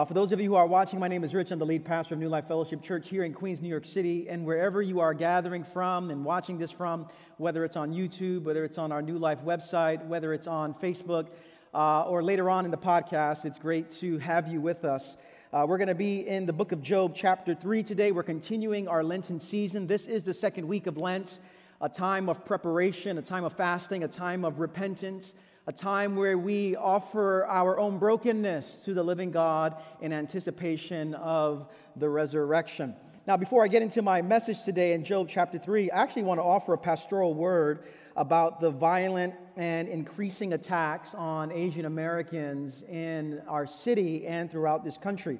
Uh, for those of you who are watching, my name is Rich. I'm the lead pastor of New Life Fellowship Church here in Queens, New York City. And wherever you are gathering from and watching this from, whether it's on YouTube, whether it's on our New Life website, whether it's on Facebook, uh, or later on in the podcast, it's great to have you with us. Uh, we're going to be in the book of Job, chapter 3 today. We're continuing our Lenten season. This is the second week of Lent, a time of preparation, a time of fasting, a time of repentance a time where we offer our own brokenness to the living God in anticipation of the resurrection. Now, before I get into my message today in Job chapter 3, I actually want to offer a pastoral word about the violent and increasing attacks on Asian Americans in our city and throughout this country.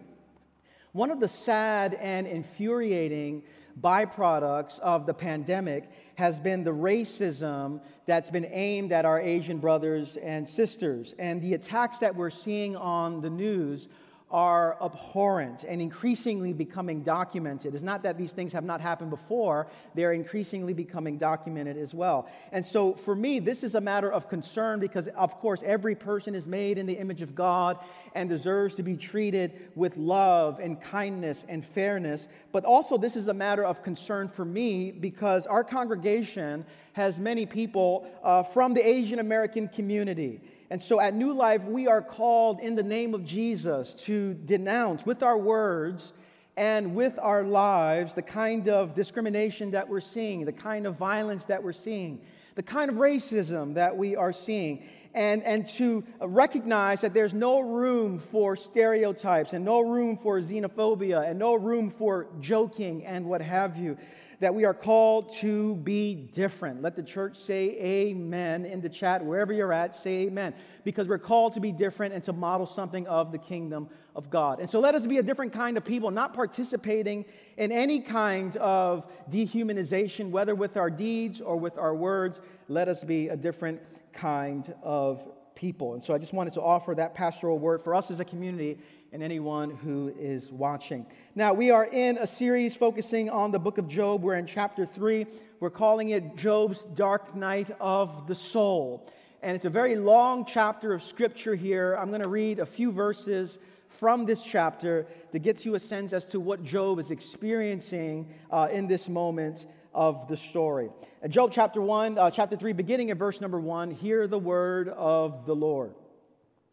One of the sad and infuriating byproducts of the pandemic has been the racism that's been aimed at our Asian brothers and sisters. And the attacks that we're seeing on the news are abhorrent and increasingly becoming documented. It's not that these things have not happened before, they're increasingly becoming documented as well. And so for me, this is a matter of concern because, of course, every person is made in the image of God and deserves to be treated with love and kindness and fairness. But also, this is a matter of concern for me because our congregation has many people uh, from the Asian American community. And so at New Life, we are called in the name of Jesus to denounce with our words and with our lives the kind of discrimination that we're seeing, the kind of violence that we're seeing, the kind of racism that we are seeing, and, and to recognize that there's no room for stereotypes and no room for xenophobia and no room for joking and what have you that we are called to be different. Let the church say amen in the chat. Wherever you're at, say amen. Because we're called to be different and to model something of the kingdom of God. And so let us be a different kind of people, not participating in any kind of dehumanization, whether with our deeds or with our words. Let us be a different kind of people. And so I just wanted to offer that pastoral word for us as a community and anyone who is watching. Now, we are in a series focusing on the book of Job. We're in chapter 3. We're calling it Job's Dark Night of the Soul. And it's a very long chapter of scripture here. I'm going to read a few verses from this chapter to get you a sense as to what Job is experiencing uh, in this moment of the story. Job chapter 1, uh, chapter 3, beginning at verse number 1, hear the word of the Lord.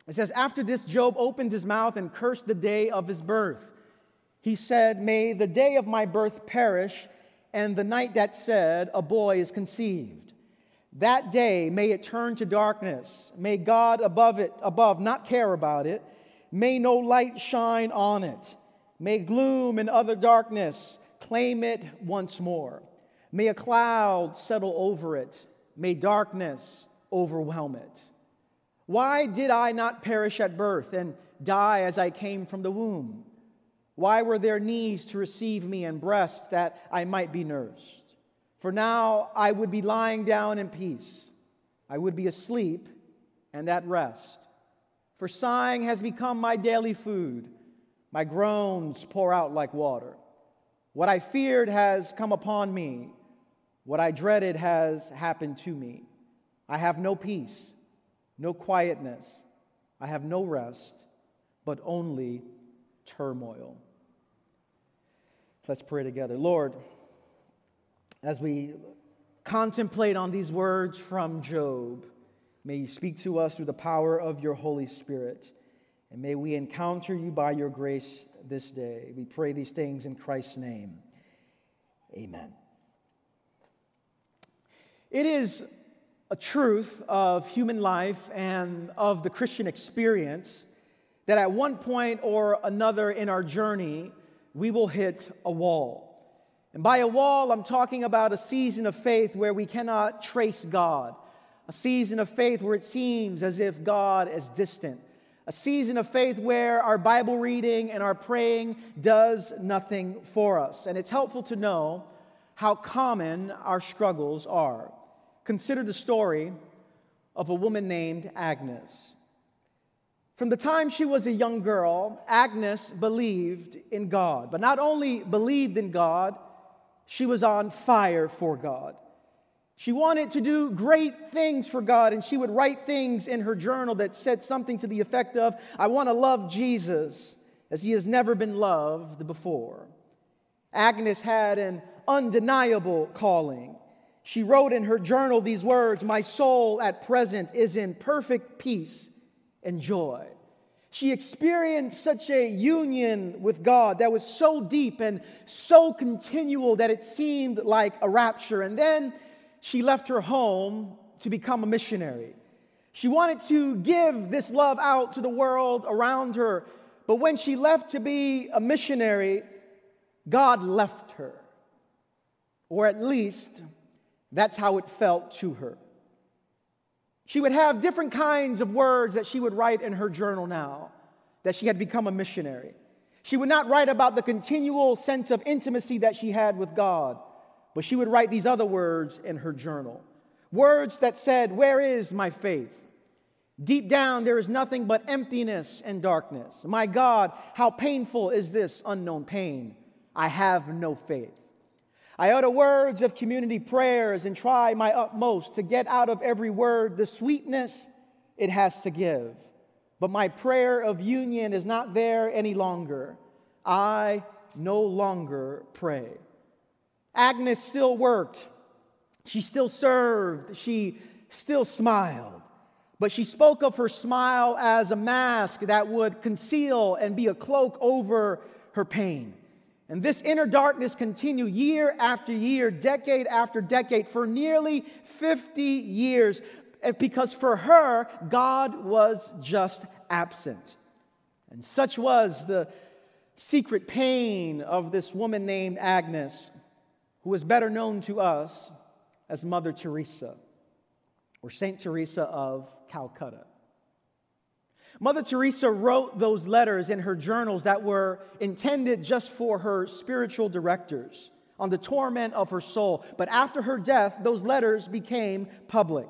It says, After this, Job opened his mouth and cursed the day of his birth. He said, May the day of my birth perish, and the night that said, A boy is conceived. That day may it turn to darkness. May God above it, above, not care about it. May no light shine on it. May gloom and other darkness claim it once more. May a cloud settle over it. May darkness overwhelm it. Why did I not perish at birth and die as I came from the womb? Why were there knees to receive me and breasts that I might be nursed? For now I would be lying down in peace. I would be asleep and at rest. For sighing has become my daily food. My groans pour out like water. What I feared has come upon me. What I dreaded has happened to me. I have no peace no quietness. I have no rest, but only turmoil. Let's pray together. Lord, as we contemplate on these words from Job, may you speak to us through the power of your Holy Spirit. And may we encounter you by your grace this day. We pray these things in Christ's name. Amen. It is a truth of human life and of the Christian experience that at one point or another in our journey, we will hit a wall. And by a wall, I'm talking about a season of faith where we cannot trace God, a season of faith where it seems as if God is distant, a season of faith where our Bible reading and our praying does nothing for us. And it's helpful to know how common our struggles are. Consider the story of a woman named Agnes. From the time she was a young girl, Agnes believed in God. But not only believed in God, she was on fire for God. She wanted to do great things for God, and she would write things in her journal that said something to the effect of, I want to love Jesus as he has never been loved before. Agnes had an undeniable calling. She wrote in her journal these words My soul at present is in perfect peace and joy. She experienced such a union with God that was so deep and so continual that it seemed like a rapture. And then she left her home to become a missionary. She wanted to give this love out to the world around her. But when she left to be a missionary, God left her. Or at least, that's how it felt to her. She would have different kinds of words that she would write in her journal now that she had become a missionary. She would not write about the continual sense of intimacy that she had with God, but she would write these other words in her journal. Words that said, Where is my faith? Deep down, there is nothing but emptiness and darkness. My God, how painful is this unknown pain? I have no faith. I utter words of community prayers and try my utmost to get out of every word the sweetness it has to give. But my prayer of union is not there any longer. I no longer pray. Agnes still worked. She still served. She still smiled. But she spoke of her smile as a mask that would conceal and be a cloak over her pain. And this inner darkness continued year after year, decade after decade, for nearly 50 years, because for her, God was just absent. And such was the secret pain of this woman named Agnes, who is better known to us as Mother Teresa or Saint Teresa of Calcutta. Mother Teresa wrote those letters in her journals that were intended just for her spiritual directors on the torment of her soul. But after her death, those letters became public.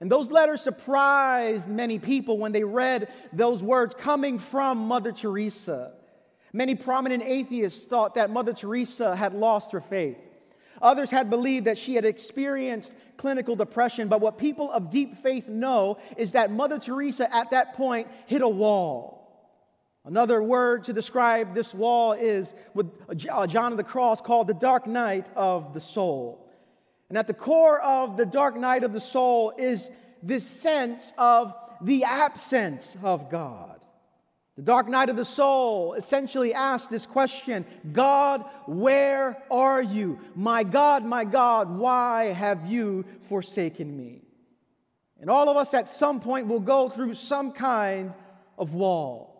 And those letters surprised many people when they read those words coming from Mother Teresa. Many prominent atheists thought that Mother Teresa had lost her faith. Others had believed that she had experienced clinical depression, but what people of deep faith know is that Mother Teresa at that point hit a wall. Another word to describe this wall is what John of the Cross called the dark night of the soul. And at the core of the dark night of the soul is this sense of the absence of God. The dark night of the soul essentially asks this question God, where are you? My God, my God, why have you forsaken me? And all of us at some point will go through some kind of wall.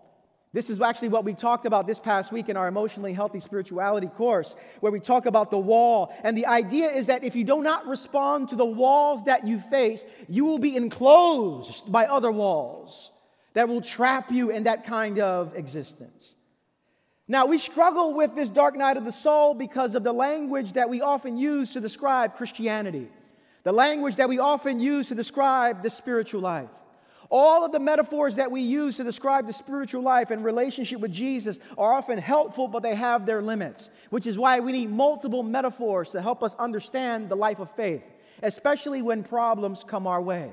This is actually what we talked about this past week in our emotionally healthy spirituality course, where we talk about the wall. And the idea is that if you do not respond to the walls that you face, you will be enclosed by other walls that will trap you in that kind of existence. Now, we struggle with this dark night of the soul because of the language that we often use to describe Christianity, the language that we often use to describe the spiritual life. All of the metaphors that we use to describe the spiritual life and relationship with Jesus are often helpful, but they have their limits, which is why we need multiple metaphors to help us understand the life of faith, especially when problems come our way.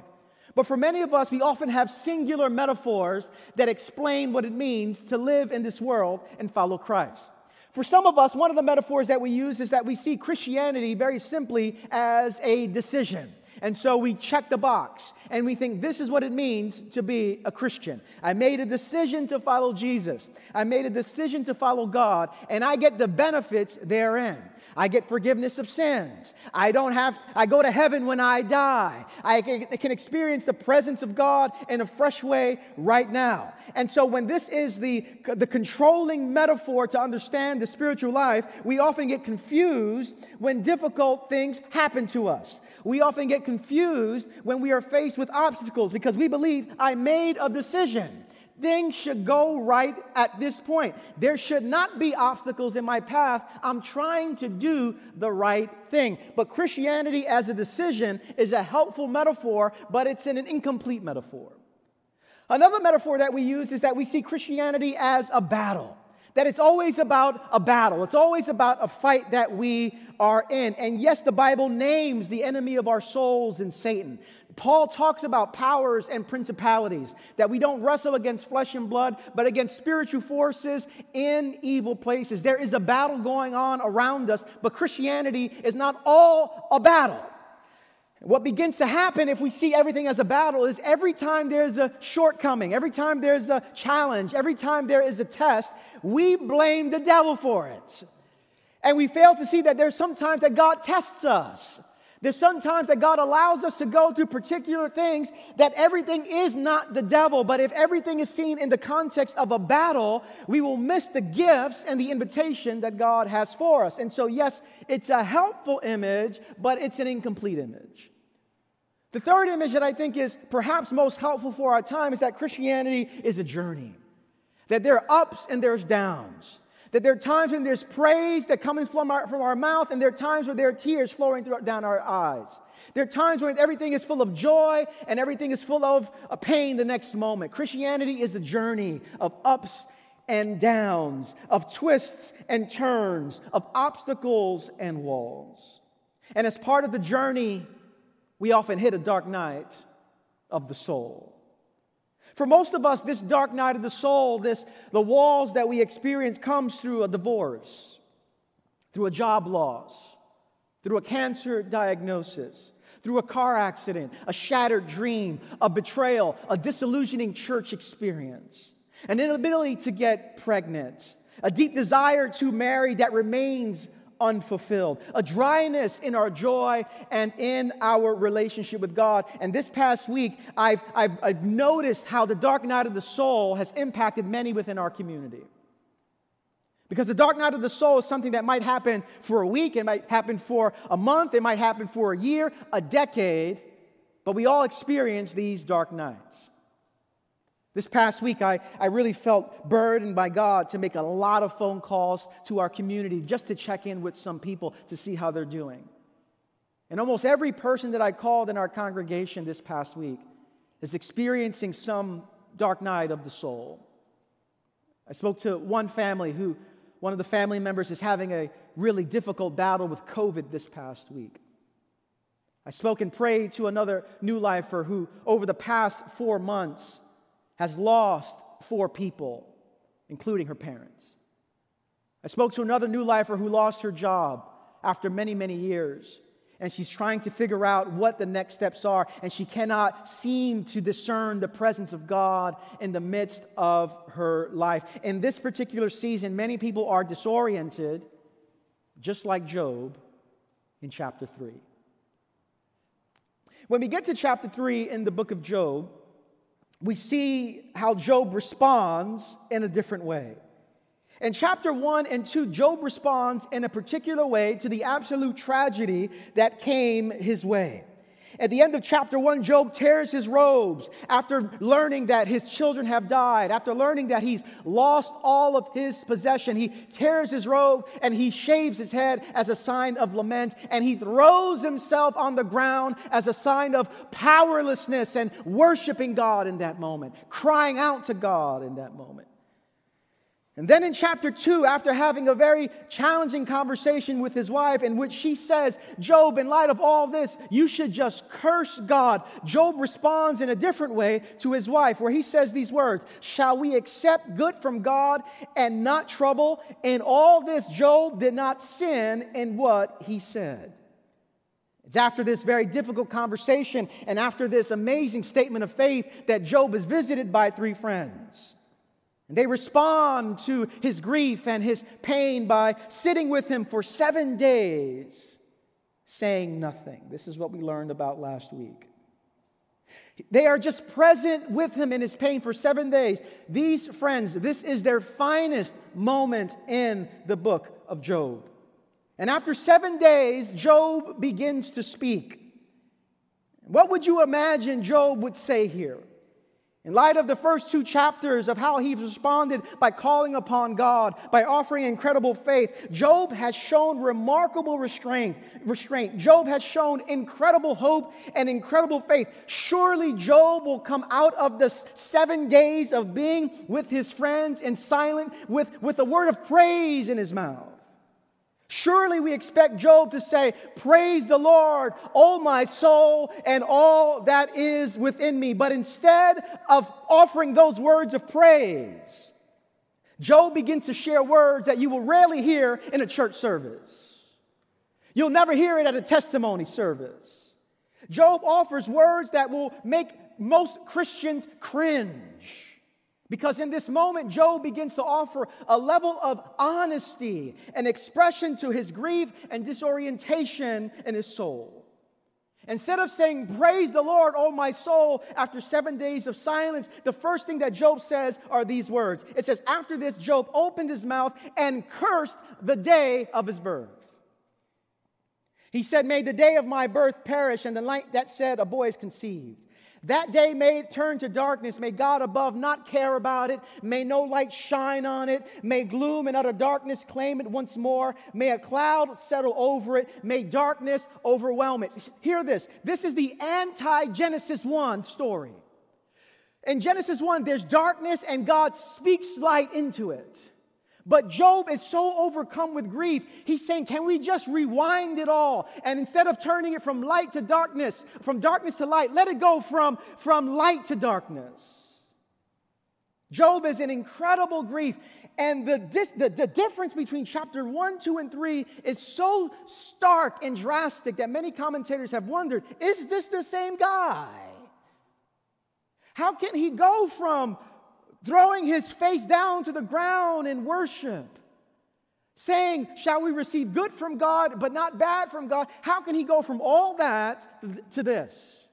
But for many of us, we often have singular metaphors that explain what it means to live in this world and follow Christ. For some of us, one of the metaphors that we use is that we see Christianity very simply as a decision. And so we check the box and we think this is what it means to be a Christian. I made a decision to follow Jesus. I made a decision to follow God, and I get the benefits therein. I get forgiveness of sins. I don't have, I go to heaven when I die. I can experience the presence of God in a fresh way right now. And so when this is the, the controlling metaphor to understand the spiritual life, we often get confused when difficult things happen to us. We often get confused when we are faced with obstacles because we believe I made a decision. Things should go right at this point. There should not be obstacles in my path. I'm trying to do the right thing. But Christianity as a decision is a helpful metaphor, but it's an incomplete metaphor. Another metaphor that we use is that we see Christianity as a battle that it's always about a battle. It's always about a fight that we are in. And yes, the Bible names the enemy of our souls and Satan. Paul talks about powers and principalities, that we don't wrestle against flesh and blood, but against spiritual forces in evil places. There is a battle going on around us, but Christianity is not all a battle. What begins to happen if we see everything as a battle is every time there's a shortcoming, every time there's a challenge, every time there is a test, we blame the devil for it. And we fail to see that there's sometimes that God tests us. There's sometimes that God allows us to go through particular things that everything is not the devil, but if everything is seen in the context of a battle, we will miss the gifts and the invitation that God has for us. And so, yes, it's a helpful image, but it's an incomplete image. The third image that I think is perhaps most helpful for our time is that Christianity is a journey, that there are ups and there's downs. That there are times when there's praise that comes from our, from our mouth, and there are times where there are tears flowing through, down our eyes. There are times when everything is full of joy and everything is full of pain the next moment. Christianity is a journey of ups and downs, of twists and turns, of obstacles and walls. And as part of the journey, we often hit a dark night of the soul. For most of us, this dark night of the soul, this, the walls that we experience comes through a divorce, through a job loss, through a cancer diagnosis, through a car accident, a shattered dream, a betrayal, a disillusioning church experience, an inability to get pregnant, a deep desire to marry that remains unfulfilled, a dryness in our joy and in our relationship with God. And this past week, I've, I've, I've noticed how the dark night of the soul has impacted many within our community. Because the dark night of the soul is something that might happen for a week, it might happen for a month, it might happen for a year, a decade, but we all experience these dark nights. This past week, I, I really felt burdened by God to make a lot of phone calls to our community just to check in with some people to see how they're doing. And almost every person that I called in our congregation this past week is experiencing some dark night of the soul. I spoke to one family who, one of the family members, is having a really difficult battle with COVID this past week. I spoke and prayed to another new lifer who, over the past four months, has lost four people, including her parents. I spoke to another new lifer who lost her job after many, many years. And she's trying to figure out what the next steps are, and she cannot seem to discern the presence of God in the midst of her life. In this particular season, many people are disoriented, just like Job in chapter 3. When we get to chapter 3 in the book of Job, we see how Job responds in a different way. In chapter 1 and 2, Job responds in a particular way to the absolute tragedy that came his way. At the end of chapter 1, Job tears his robes after learning that his children have died, after learning that he's lost all of his possession. He tears his robe and he shaves his head as a sign of lament, and he throws himself on the ground as a sign of powerlessness and worshiping God in that moment, crying out to God in that moment. And then in chapter 2, after having a very challenging conversation with his wife, in which she says, Job, in light of all this, you should just curse God. Job responds in a different way to his wife, where he says these words Shall we accept good from God and not trouble? In all this, Job did not sin in what he said. It's after this very difficult conversation and after this amazing statement of faith that Job is visited by three friends. And they respond to his grief and his pain by sitting with him for seven days, saying nothing. This is what we learned about last week. They are just present with him in his pain for seven days. These friends, this is their finest moment in the book of Job. And after seven days, Job begins to speak. What would you imagine Job would say here? In light of the first two chapters of how he's responded by calling upon God, by offering incredible faith, Job has shown remarkable restraint. restraint. Job has shown incredible hope and incredible faith. Surely Job will come out of this seven days of being with his friends in silent with, with a word of praise in his mouth. Surely we expect Job to say, Praise the Lord, O my soul, and all that is within me. But instead of offering those words of praise, Job begins to share words that you will rarely hear in a church service. You'll never hear it at a testimony service. Job offers words that will make most Christians cringe. Because in this moment, Job begins to offer a level of honesty and expression to his grief and disorientation in his soul. Instead of saying, Praise the Lord, O my soul, after seven days of silence, the first thing that Job says are these words. It says, After this, Job opened his mouth and cursed the day of his birth. He said, May the day of my birth perish, and the night that said, A boy is conceived. That day may it turn to darkness. May God above not care about it. May no light shine on it. May gloom and utter darkness claim it once more. May a cloud settle over it. May darkness overwhelm it. Hear this. This is the anti Genesis 1 story. In Genesis 1, there's darkness and God speaks light into it. But Job is so overcome with grief, he's saying, Can we just rewind it all? And instead of turning it from light to darkness, from darkness to light, let it go from, from light to darkness. Job is in incredible grief. And the, this, the, the difference between chapter 1, 2, and 3 is so stark and drastic that many commentators have wondered is this the same guy? How can he go from throwing his face down to the ground in worship, saying, Shall we receive good from God, but not bad from God? How can he go from all that to this?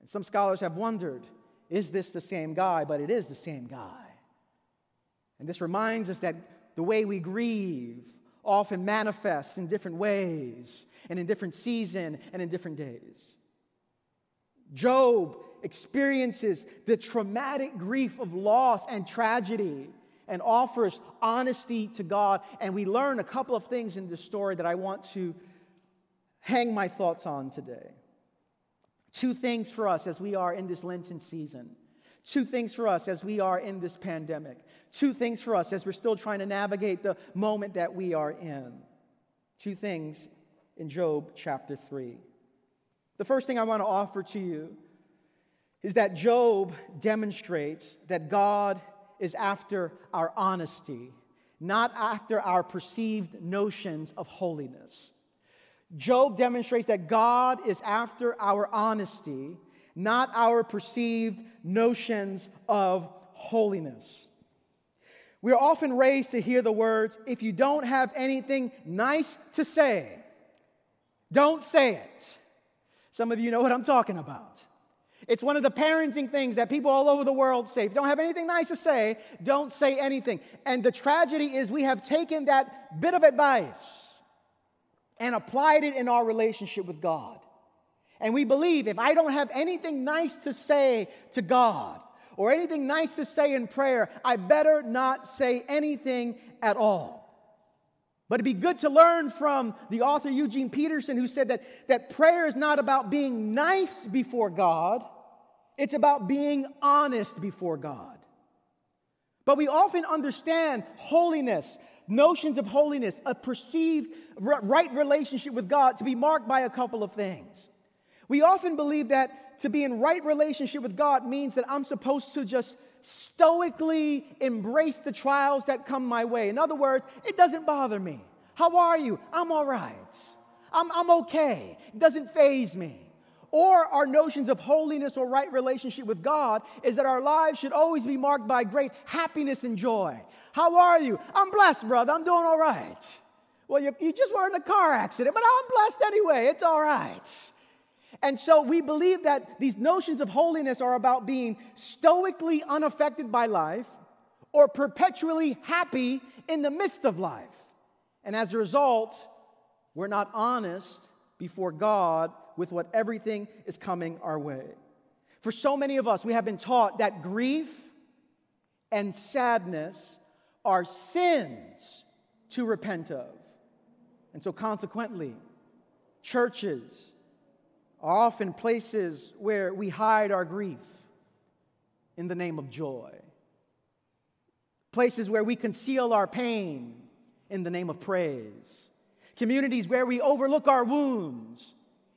And some scholars have wondered is this the same guy? But it is the same guy. And this reminds us that the way we grieve often manifests in different ways and in different season and in different days. Job experiences the traumatic grief of loss and tragedy and offers honesty to God. And we learn a couple of things in this story that I want to hang my thoughts on today. Two things for us as we are in this Lenten season. Two things for us as we are in this pandemic. Two things for us as we're still trying to navigate the moment that we are in. Two things in Job chapter 3. The first thing I want to offer to you is that Job demonstrates that God is after our honesty, not after our perceived notions of holiness. Job demonstrates that God is after our honesty, not our perceived notions of holiness. We are often raised to hear the words if you don't have anything nice to say, don't say it. Some of you know what I'm talking about. It's one of the parenting things that people all over the world say. If you don't have anything nice to say, don't say anything. And the tragedy is we have taken that bit of advice and applied it in our relationship with God. And we believe if I don't have anything nice to say to God or anything nice to say in prayer, I better not say anything at all. But it'd be good to learn from the author Eugene Peterson, who said that, that prayer is not about being nice before God, it's about being honest before God. But we often understand holiness, notions of holiness, a perceived right relationship with God to be marked by a couple of things. We often believe that to be in right relationship with God means that I'm supposed to just stoically embrace the trials that come my way. In other words, it doesn't bother me. How are you? I'm all right. I'm, I'm okay. It doesn't faze me. Or our notions of holiness or right relationship with God is that our lives should always be marked by great happiness and joy. How are you? I'm blessed, brother. I'm doing all right. Well, you, you just were in a car accident, but I'm blessed anyway. It's all right. And so we believe that these notions of holiness are about being stoically unaffected by life or perpetually happy in the midst of life. And as a result, we're not honest before God with what everything is coming our way. For so many of us, we have been taught that grief and sadness are sins to repent of. And so, consequently, churches are often places where we hide our grief in the name of joy, places where we conceal our pain in the name of praise, communities where we overlook our wounds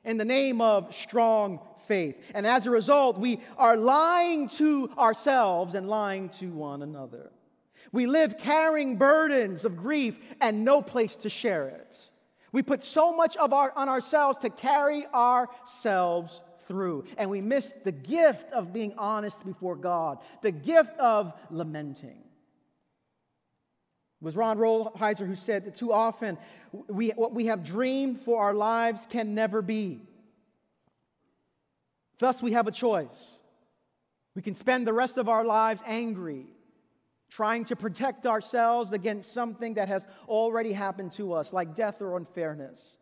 in the name of strong faith. And as a result, we are lying to ourselves and lying to one another. We live carrying burdens of grief and no place to share it. We put so much of our, on ourselves to carry ourselves through, and we miss the gift of being honest before God, the gift of lamenting. Was Ron Rolheiser who said that too often we, what we have dreamed for our lives can never be. Thus, we have a choice. We can spend the rest of our lives angry, trying to protect ourselves against something that has already happened to us, like death or unfairness.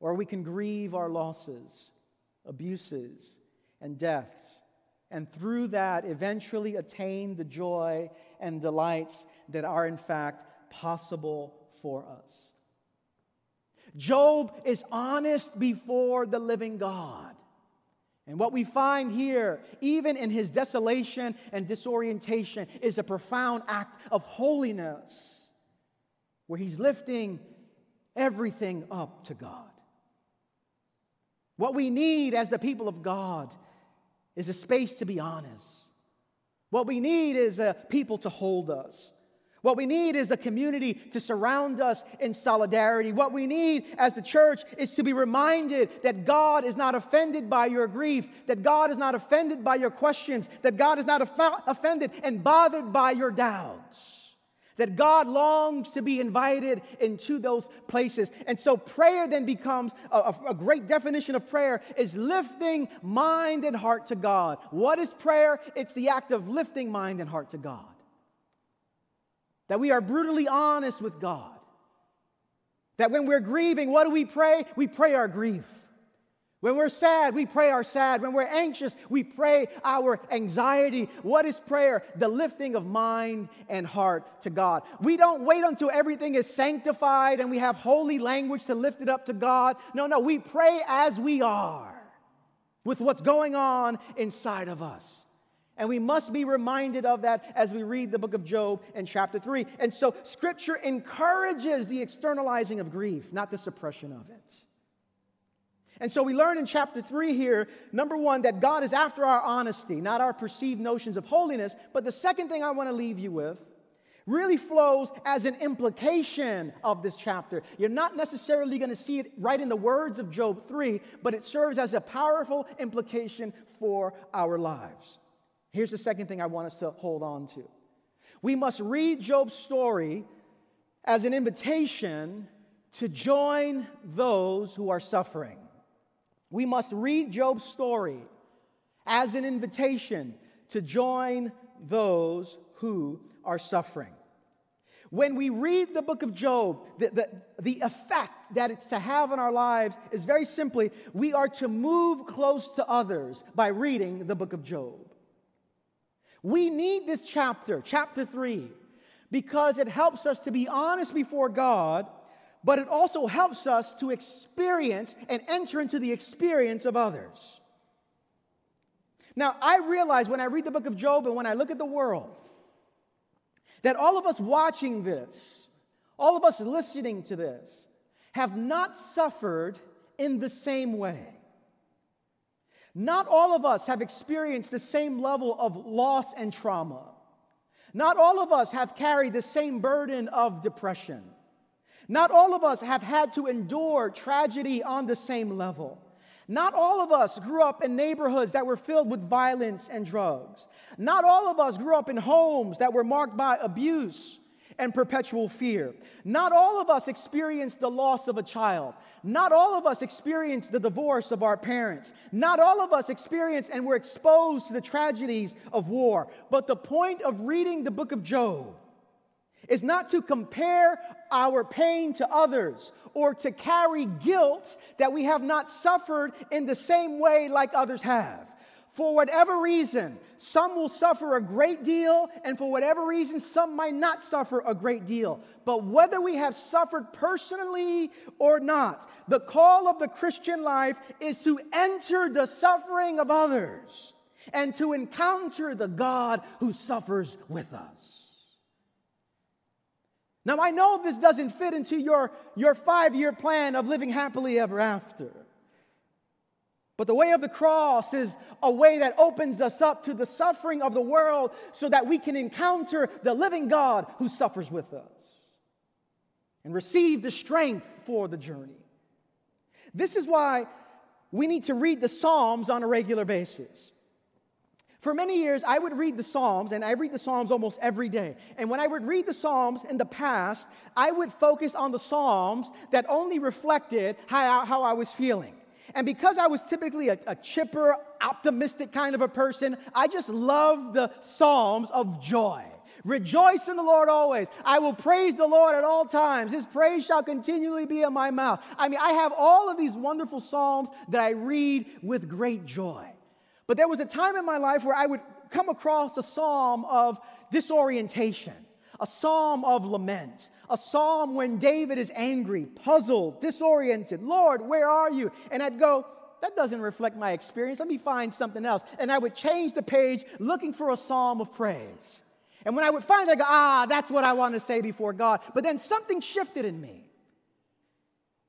Or we can grieve our losses, abuses, and deaths, and through that eventually attain the joy and delights that are in fact possible for us. Job is honest before the living God. And what we find here, even in his desolation and disorientation, is a profound act of holiness where he's lifting everything up to God. What we need as the people of God is a space to be honest. What we need is a people to hold us. What we need is a community to surround us in solidarity. What we need as the church is to be reminded that God is not offended by your grief, that God is not offended by your questions, that God is not offended and bothered by your doubts. That God longs to be invited into those places. And so prayer then becomes a, a, great definition of prayer is lifting mind and heart to God. What is prayer? It's the act of lifting mind and heart to God. That we are brutally honest with God. That when we're grieving, what do we pray? We pray our grief. When we're sad, we pray our sad. When we're anxious, we pray our anxiety. What is prayer? The lifting of mind and heart to God. We don't wait until everything is sanctified and we have holy language to lift it up to God. No, no, we pray as we are with what's going on inside of us. And we must be reminded of that as we read the book of Job in chapter 3. And so, scripture encourages the externalizing of grief, not the suppression of it. And so, we learn in chapter 3 here, number one, that God is after our honesty, not our perceived notions of holiness. But the second thing I want to leave you with really flows as an implication of this chapter. You're not necessarily going to see it right in the words of Job 3, but it serves as a powerful implication for our lives. Here's the second thing I want us to hold on to. We must read Job's story as an invitation to join those who are suffering. We must read Job's story as an invitation to join those who are suffering. When we read the book of Job, the, the, the, effect that it's to have on our lives is very simply we are to move close to others by reading the book of Job. We need this chapter, chapter 3, because it helps us to be honest before God, but it also helps us to experience and enter into the experience of others. Now, I realize when I read the book of Job and when I look at the world, that all of us watching this, all of us listening to this, have not suffered in the same way. Not all of us have experienced the same level of loss and trauma. Not all of us have carried the same burden of depression. Not all of us have had to endure tragedy on the same level. Not all of us grew up in neighborhoods that were filled with violence and drugs. Not all of us grew up in homes that were marked by abuse and perpetual fear. Not all of us experienced the loss of a child. Not all of us experienced the divorce of our parents. Not all of us experienced and were exposed to the tragedies of war. But the point of reading the book of Job is not to compare our pain to others or to carry guilt that we have not suffered in the same way like others have. For whatever reason, some will suffer a great deal, and for whatever reason, some might not suffer a great deal. But whether we have suffered personally or not, the call of the Christian life is to enter the suffering of others and to encounter the God who suffers with us. Now, I know this doesn't fit into your, your five year plan of living happily ever after. But the way of the cross is a way that opens us up to the suffering of the world so that we can encounter the living God who suffers with us and receive the strength for the journey. This is why we need to read the Psalms on a regular basis. For many years, I would read the Psalms, and I read the Psalms almost every day. And when I would read the Psalms in the past, I would focus on the Psalms that only reflected how, how I was feeling. And because I was typically a, a, chipper, optimistic kind of a person, I just loved the Psalms of joy. Rejoice in the Lord always. I will praise the Lord at all times. His praise shall continually be in my mouth. I mean, I have all of these wonderful Psalms that I read with great joy. But there was a time in my life where I would come across a psalm of disorientation, a psalm of lament, a psalm when David is angry, puzzled, disoriented. Lord, where are you? And I'd go, that doesn't reflect my experience. Let me find something else. And I would change the page looking for a psalm of praise. And when I would find it, I go, ah, that's what I want to say before God. But then something shifted in me.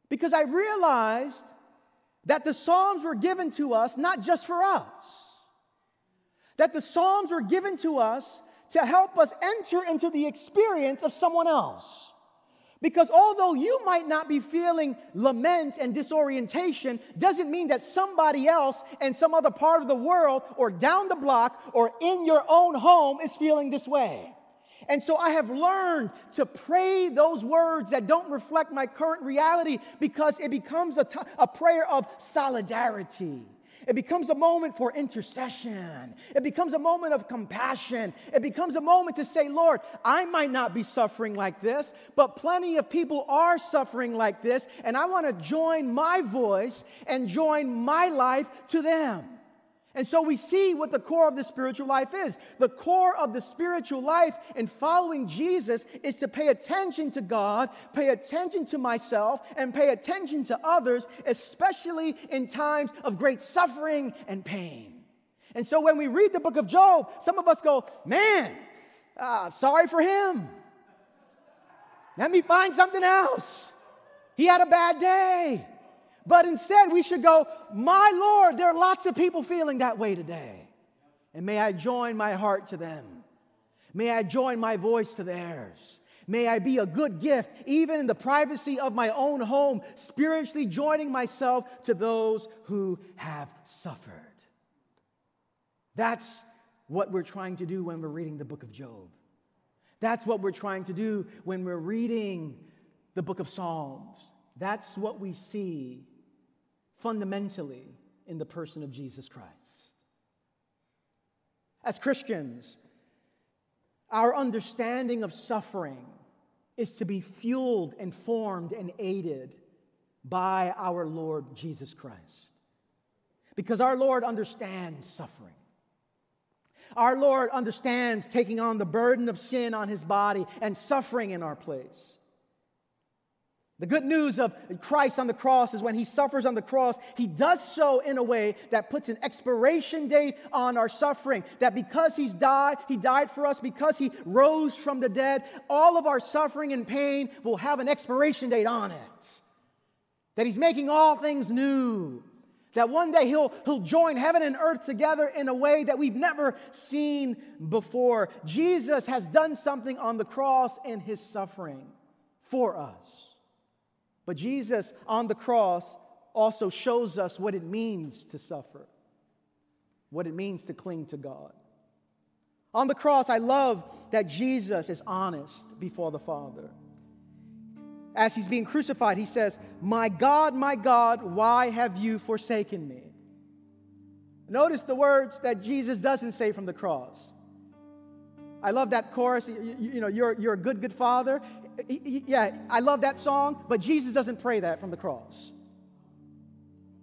Because I realized that the Psalms were given to us not just for us, that the Psalms were given to us to help us enter into the experience of someone else. Because although you might not be feeling lament and disorientation, doesn't mean that somebody else in some other part of the world or down the block or in your own home is feeling this way. And so I have learned to pray those words that don't reflect my current reality because it becomes a, t- a prayer of solidarity. It becomes a moment for intercession. It becomes a moment of compassion. It becomes a moment to say, Lord, I might not be suffering like this, but plenty of people are suffering like this, and I want to join my voice and join my life to them. And so we see what the core of the spiritual life is. The core of the spiritual life in following Jesus is to pay attention to God, pay attention to myself, and pay attention to others, especially in times of great suffering and pain. And so when we read the book of Job, some of us go, man, uh, sorry for him. Let me find something else. He had a bad day. But instead, we should go, My Lord, there are lots of people feeling that way today. And may I join my heart to them. May I join my voice to theirs. May I be a good gift, even in the privacy of my own home, spiritually joining myself to those who have suffered. That's what we're trying to do when we're reading the book of Job. That's what we're trying to do when we're reading the book of Psalms. That's what we see fundamentally in the person of Jesus Christ. As Christians, our understanding of suffering is to be fueled and formed and aided by our Lord Jesus Christ. Because our Lord understands suffering. Our Lord understands taking on the burden of sin on his body and suffering in our place. The good news of Christ on the cross is when he suffers on the cross, he does so in a way that puts an expiration date on our suffering. That because he's died, he died for us, because he rose from the dead, all of our suffering and pain will have an expiration date on it. That he's making all things new. That one day he'll, he'll join heaven and earth together in a way that we've never seen before. Jesus has done something on the cross in his suffering for us. But Jesus on the cross also shows us what it means to suffer, what it means to cling to God. On the cross, I love that Jesus is honest before the Father. As he's being crucified, he says, My God, my God, why have you forsaken me? Notice the words that Jesus doesn't say from the cross. I love that chorus. You, you, know, you're, you're a good, good father yeah, I love that song, but Jesus doesn't pray that from the cross.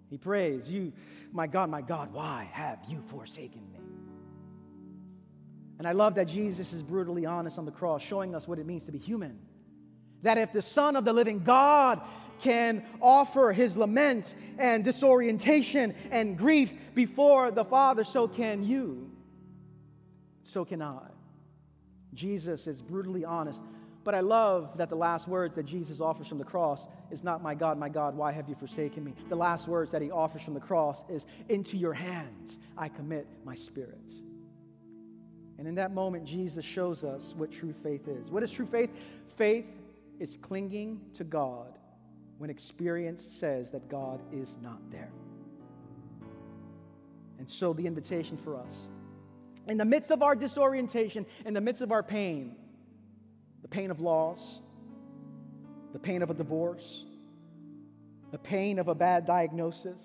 He prays, You, my God, my God, why have you forsaken me? And I love that Jesus is brutally honest on the cross, showing us what it means to be human. That if the Son of the living God can offer his lament and disorientation and grief before the Father, so can you. So can I. Jesus is brutally honest But I love that the last words that Jesus offers from the cross is not, My God, my God, why have you forsaken me? The last words that he offers from the cross is, Into your hands I commit my spirit. And in that moment, Jesus shows us what true faith is. What is true faith? Faith is clinging to God when experience says that God is not there. And so, the invitation for us in the midst of our disorientation, in the midst of our pain, the pain of loss, the pain of a divorce, the pain of a bad diagnosis,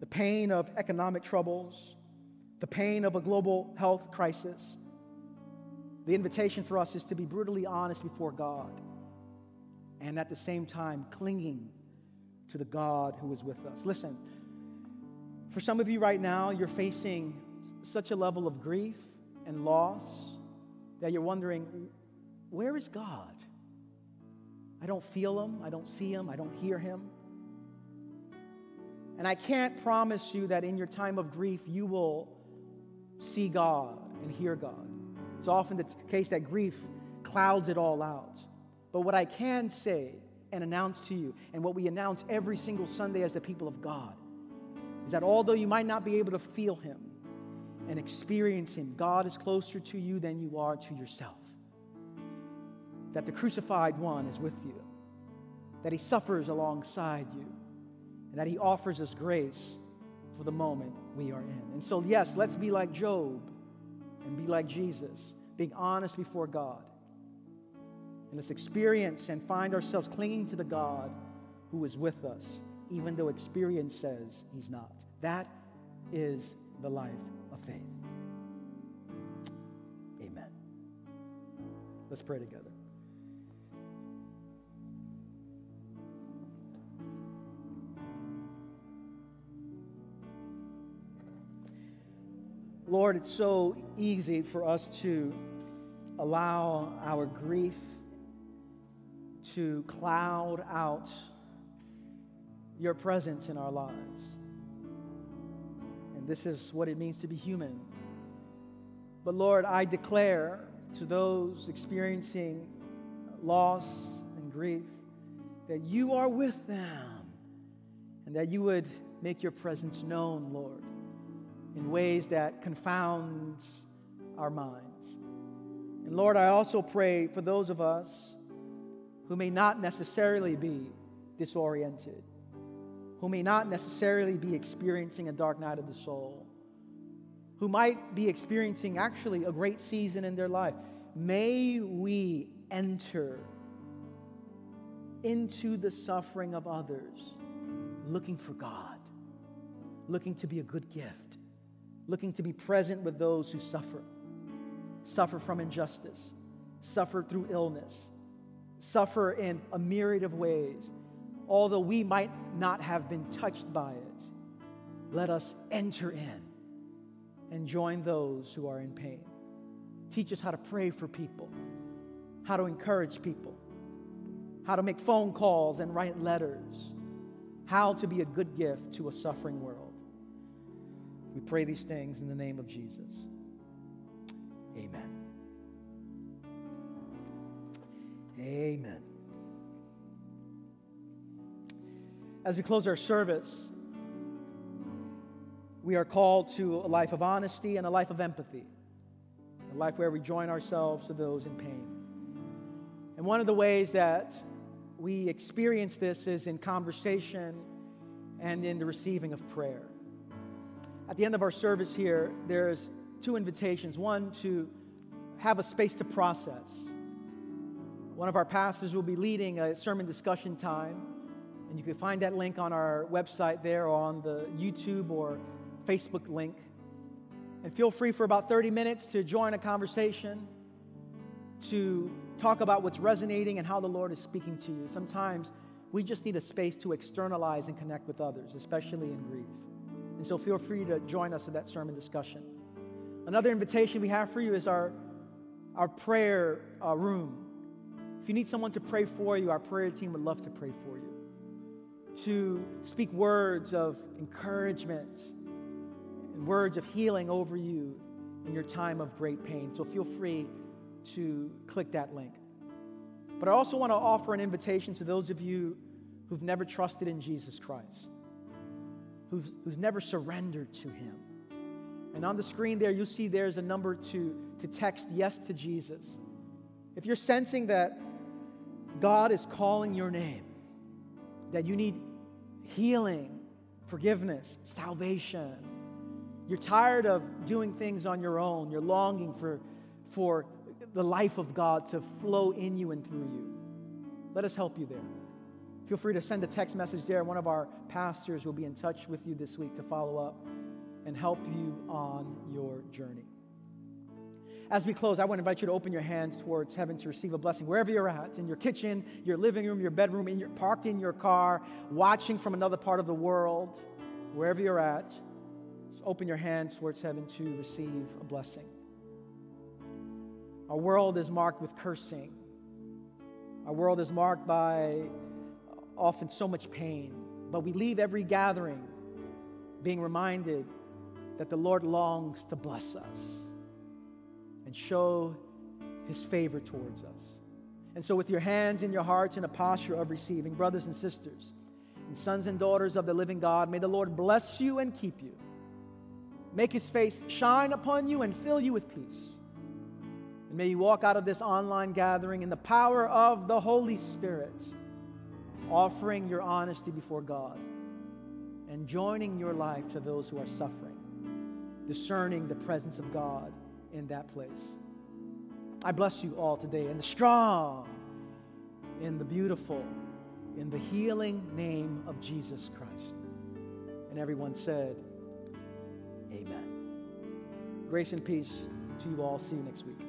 the pain of economic troubles, the pain of a global health crisis. The invitation for us is to be brutally honest before God and at the same time clinging to the God who is with us. Listen, for some of you right now, you're facing such a level of grief and loss that you're wondering, where is God? I don't feel him, I don't see him, I don't hear him. And I can't promise you that in your time of grief you will see God and hear God. It's often the case that grief clouds it all out. But what I can say and announce to you, and what we announce every single Sunday as the people of God, is that although you might not be able to feel Him and experience Him, God is closer to you than you are to yourself that the crucified one is with you, that he suffers alongside you, and that he offers us grace for the moment we are in. And so, yes, let's be like Job and be like Jesus, being honest before God. And let's experience and find ourselves clinging to the God who is with us, even though experience says he's not. That is the life of faith. Amen. Let's pray together. Lord, it's so easy for us to allow our grief to cloud out your presence in our lives. And this is what it means to be human. But Lord, I declare to those experiencing loss and grief that you are with them and that you would make your presence known, Lord in ways that confounds our minds. And Lord, I also pray for those of us who may not necessarily be disoriented, who may not necessarily be experiencing a dark night of the soul, who might be experiencing actually a great season in their life. May we enter into the suffering of others looking for God, looking to be a good gift looking to be present with those who suffer, suffer from injustice, suffer through illness, suffer in a myriad of ways. Although we might not have been touched by it, let us enter in and join those who are in pain. Teach us how to pray for people, how to encourage people, how to make phone calls and write letters, how to be a good gift to a suffering world. We pray these things in the name of Jesus. Amen. Amen. As we close our service, we are called to a life of honesty and a life of empathy, a life where we join ourselves to those in pain. And one of the ways that we experience this is in conversation and in the receiving of prayer. At the end of our service here, there's two invitations. One, to have a space to process. One of our pastors will be leading a sermon discussion time, and you can find that link on our website there or on the YouTube or Facebook link. And feel free for about 30 minutes to join a conversation, to talk about what's resonating and how the Lord is speaking to you. Sometimes we just need a space to externalize and connect with others, especially in grief. And so feel free to join us in that sermon discussion. Another invitation we have for you is our, our prayer uh, room. If you need someone to pray for you, our prayer team would love to pray for you. To speak words of encouragement and words of healing over you in your time of great pain. So feel free to click that link. But I also want to offer an invitation to those of you who've never trusted in Jesus Christ, who's, who's never surrendered to Him. And on the screen there, you'll see there's a number to, to text yes to Jesus. If you're sensing that God is calling your name, that you need healing, forgiveness, salvation, you're tired of doing things on your own, you're longing for, for the life of God to flow in you and through you, let us help you there. Feel free to send a text message there. One of our pastors will be in touch with you this week to follow up and help you on your journey. As we close, I want to invite you to open your hands towards heaven to receive a blessing wherever you're at in your kitchen, your living room, your bedroom, in your, parked in your car, watching from another part of the world, wherever you're at. Open your hands towards heaven to receive a blessing. Our world is marked with cursing. Our world is marked by often so much pain. But we leave every gathering being reminded that the Lord longs to bless us and show his favor towards us. And so, with your hands in your hearts in a posture of receiving, brothers and sisters, and sons and daughters of the living God, may the Lord bless you and keep you. Make his face shine upon you and fill you with peace. And may you walk out of this online gathering in the power of the Holy Spirit, offering your honesty before God and joining your life to those who are suffering, discerning the presence of God in that place. I bless you all today in the strong, in the beautiful, in the healing name of Jesus Christ. And everyone said, Amen. Grace and peace to you all. See you next week.